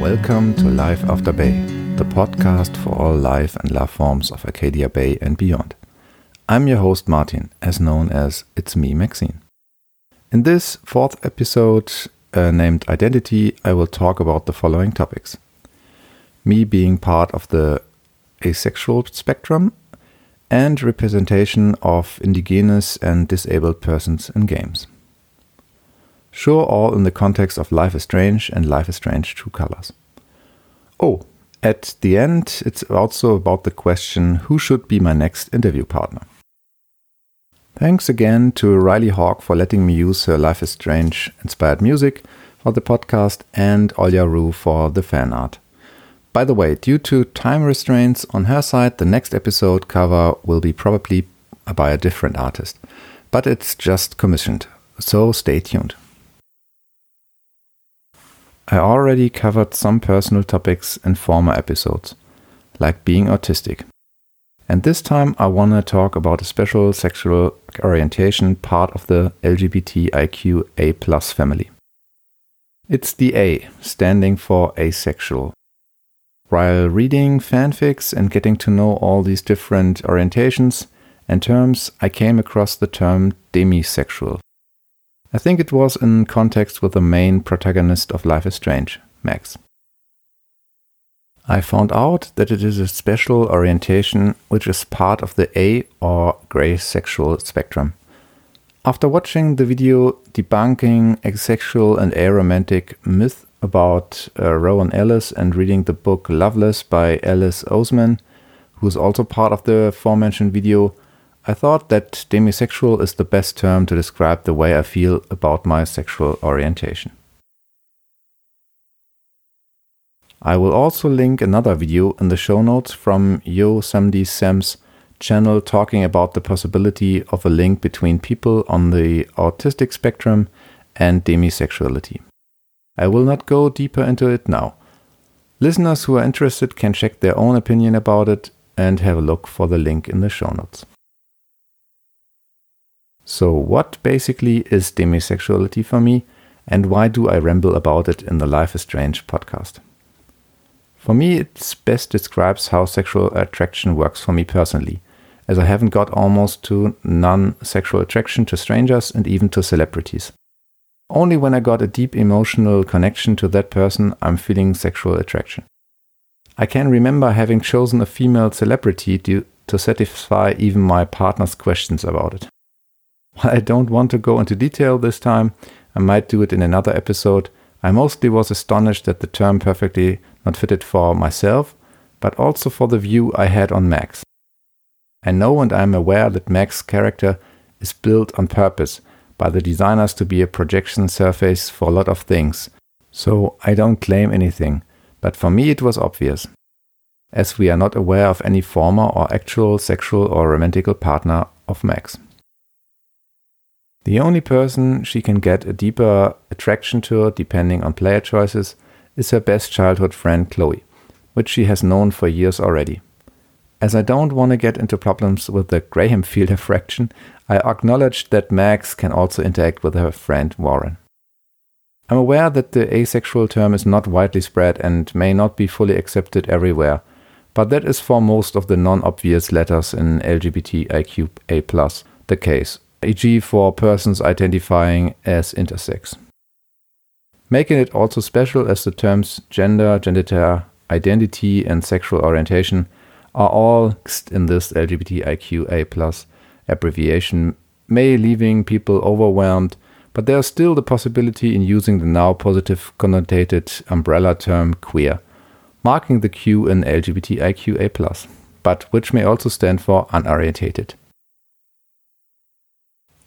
Welcome to Life After Bay, the podcast for all life and love forms of Arcadia Bay and beyond. I'm your host Martin, as known as It's Me Maxine. In this fourth episode, uh, named Identity, I will talk about the following topics me being part of the asexual spectrum and representation of indigenous and disabled persons in games. Sure, all in the context of Life is Strange and Life is Strange True Colors. Oh, at the end, it's also about the question who should be my next interview partner. Thanks again to Riley Hawk for letting me use her Life is Strange inspired music for the podcast and Olya Rue for the fan art. By the way, due to time restraints on her side, the next episode cover will be probably by a different artist. But it's just commissioned, so stay tuned. I already covered some personal topics in former episodes, like being autistic. And this time I want to talk about a special sexual orientation part of the LGBTIQA family. It's the A, standing for asexual. While reading fanfics and getting to know all these different orientations and terms, I came across the term demisexual. I think it was in context with the main protagonist of Life is Strange, Max. I found out that it is a special orientation which is part of the A or gray sexual spectrum. After watching the video debunking asexual and aromantic myth about uh, Rowan Ellis and reading the book Loveless by Alice Oseman, who is also part of the aforementioned video, I thought that demisexual is the best term to describe the way I feel about my sexual orientation. I will also link another video in the show notes from Yo Samdy Sam's channel talking about the possibility of a link between people on the autistic spectrum and demisexuality. I will not go deeper into it now. Listeners who are interested can check their own opinion about it and have a look for the link in the show notes. So, what basically is demisexuality for me, and why do I ramble about it in the Life is Strange podcast? For me, it best describes how sexual attraction works for me personally, as I haven't got almost to none sexual attraction to strangers and even to celebrities. Only when I got a deep emotional connection to that person, I'm feeling sexual attraction. I can remember having chosen a female celebrity to satisfy even my partner's questions about it. While I don't want to go into detail this time, I might do it in another episode. I mostly was astonished that the term perfectly not fitted for myself, but also for the view I had on Max. I know and I am aware that Max's character is built on purpose by the designers to be a projection surface for a lot of things, so I don't claim anything, but for me it was obvious. As we are not aware of any former or actual sexual or romantical partner of Max. The only person she can get a deeper attraction to, depending on player choices, is her best childhood friend Chloe, which she has known for years already. As I don't want to get into problems with the Grahamfield fraction, I acknowledge that Max can also interact with her friend Warren. I'm aware that the asexual term is not widely spread and may not be fully accepted everywhere, but that is for most of the non obvious letters in LGBTIQA the case, e.g., for persons identifying as intersex. Making it also special as the terms gender, gender identity, and sexual orientation are all in this LGBTIQA plus abbreviation, may leaving people overwhelmed, but there is still the possibility in using the now positive connotated umbrella term queer, marking the Q in LGBTIQA, plus, but which may also stand for unorientated.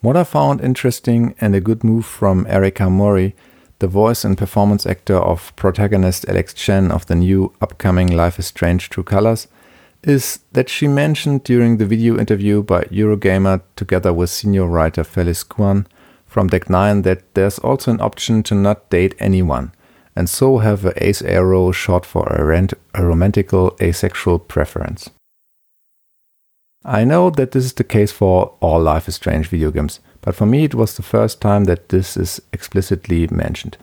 What I found interesting and a good move from Erika Mori, the voice and performance actor of protagonist Alex Chen of the new upcoming Life is Strange True Colors, is that she mentioned during the video interview by Eurogamer together with senior writer Felice Kuan from Deck 9 that there's also an option to not date anyone and so have a ace arrow shot for a, rent, a romantical asexual preference. I know that this is the case for all Life is Strange video games, but for me it was the first time that this is explicitly mentioned.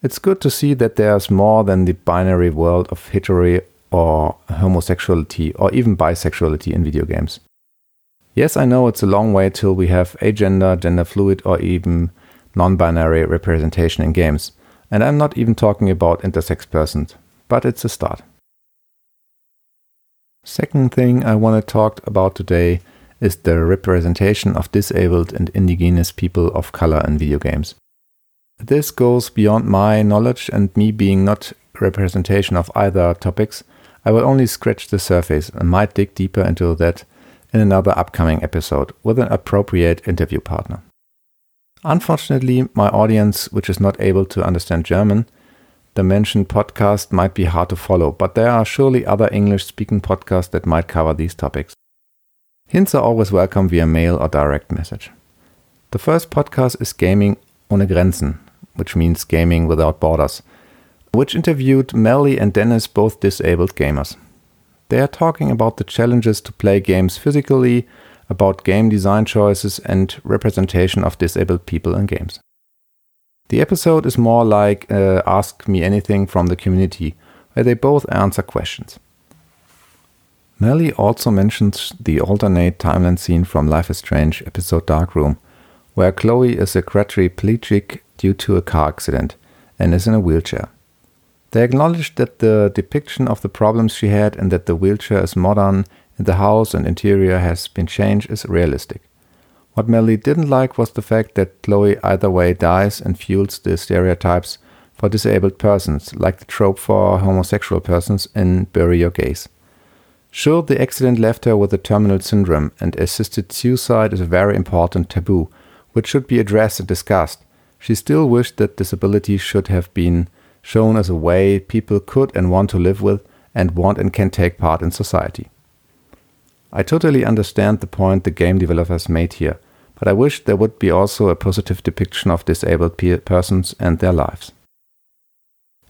It's good to see that there's more than the binary world of hetero or homosexuality or even bisexuality in video games. Yes, I know it's a long way till we have agender, gender fluid, or even non binary representation in games, and I'm not even talking about intersex persons, but it's a start. Second thing I want to talk about today is the representation of disabled and indigenous people of color in video games. This goes beyond my knowledge and me being not representation of either topics. I will only scratch the surface and might dig deeper into that in another upcoming episode with an appropriate interview partner. Unfortunately, my audience, which is not able to understand German, the mentioned podcast might be hard to follow, but there are surely other English speaking podcasts that might cover these topics. Hints are always welcome via mail or direct message. The first podcast is Gaming ohne Grenzen, which means gaming without borders, which interviewed Melly and Dennis, both disabled gamers. They are talking about the challenges to play games physically, about game design choices, and representation of disabled people in games. The episode is more like uh, Ask Me Anything from the community, where they both answer questions. Melly also mentions the alternate timeline scene from Life is Strange episode Dark Room, where Chloe is a quadriplegic due to a car accident and is in a wheelchair. They acknowledged that the depiction of the problems she had and that the wheelchair is modern and the house and interior has been changed is realistic. What Melly didn't like was the fact that Chloe either way dies and fuels the stereotypes for disabled persons, like the trope for homosexual persons in Bury Your Gays. Sure, the accident left her with a terminal syndrome, and assisted suicide is a very important taboo, which should be addressed and discussed. She still wished that disability should have been shown as a way people could and want to live with and want and can take part in society. I totally understand the point the game developers made here, but I wish there would be also a positive depiction of disabled persons and their lives.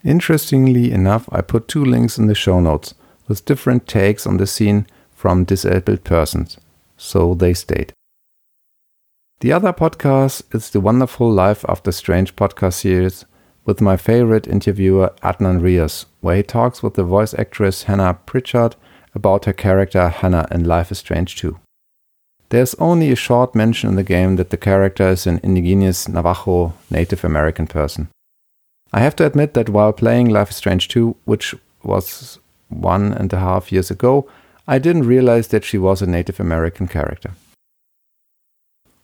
Interestingly enough, I put two links in the show notes with different takes on the scene from disabled persons, so they state. The other podcast is the wonderful Life After Strange podcast series with my favorite interviewer Adnan Rios, where he talks with the voice actress Hannah Pritchard about her character Hannah in Life is Strange 2. There's only a short mention in the game that the character is an indigenous Navajo Native American person. I have to admit that while playing Life is Strange 2, which was one and a half years ago, I didn't realize that she was a Native American character.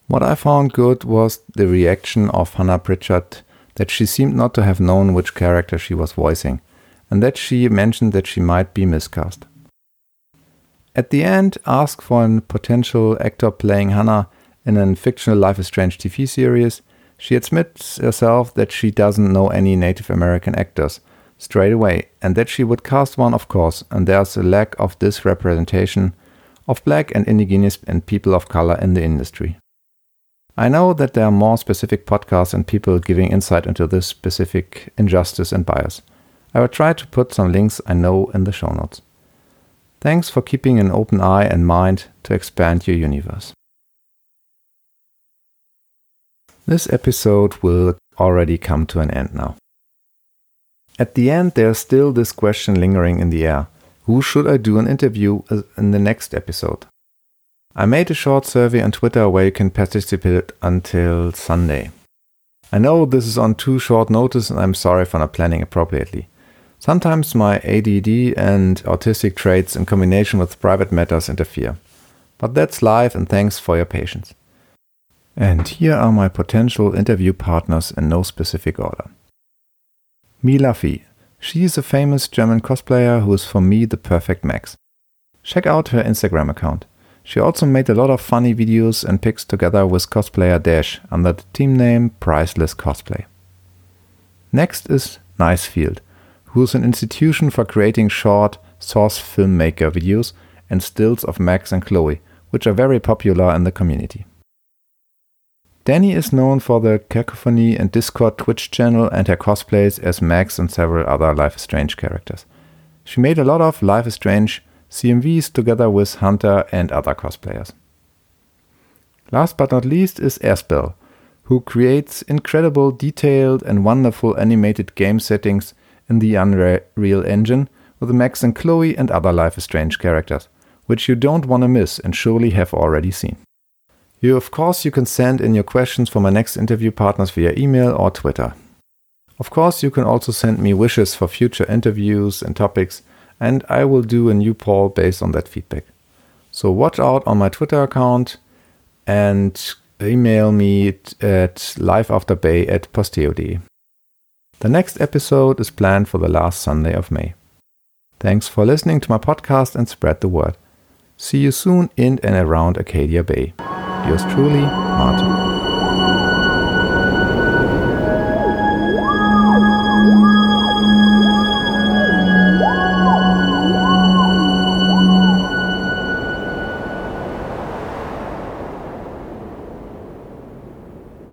What I found good was the reaction of Hannah Pritchard that she seemed not to have known which character she was voicing, and that she mentioned that she might be miscast. At the end, asked for a potential actor playing Hannah in a fictional Life is Strange TV series, she admits herself that she doesn't know any Native American actors straight away, and that she would cast one, of course, and there's a lack of this representation of black and indigenous and people of color in the industry. I know that there are more specific podcasts and people giving insight into this specific injustice and bias. I will try to put some links I know in the show notes. Thanks for keeping an open eye and mind to expand your universe. This episode will already come to an end now. At the end, there's still this question lingering in the air Who should I do an interview uh, in the next episode? I made a short survey on Twitter where you can participate until Sunday. I know this is on too short notice and I'm sorry for not planning appropriately. Sometimes my ADD and autistic traits in combination with private matters interfere. But that's life and thanks for your patience. And here are my potential interview partners in no specific order. Milafi. She is a famous German cosplayer who is for me the perfect max. Check out her Instagram account. She also made a lot of funny videos and pics together with cosplayer Dash under the team name Priceless Cosplay. Next is Nicefield, who is an institution for creating short source filmmaker videos and stills of Max and Chloe, which are very popular in the community. Danny is known for the Cacophony and Discord Twitch channel and her cosplays as Max and several other Life is Strange characters. She made a lot of Life is Strange CMVs together with Hunter and other cosplayers. Last but not least is Airspell, who creates incredible, detailed, and wonderful animated game settings in the Unreal Engine with Max and Chloe and other Life is Strange characters, which you don't want to miss and surely have already seen. You, of course, you can send in your questions for my next interview partners via email or Twitter. Of course, you can also send me wishes for future interviews and topics, and I will do a new poll based on that feedback. So watch out on my Twitter account and email me at liveafterbay at posteo.de. The next episode is planned for the last Sunday of May. Thanks for listening to my podcast and spread the word. See you soon in and around Arcadia Bay. Yours truly, Martin.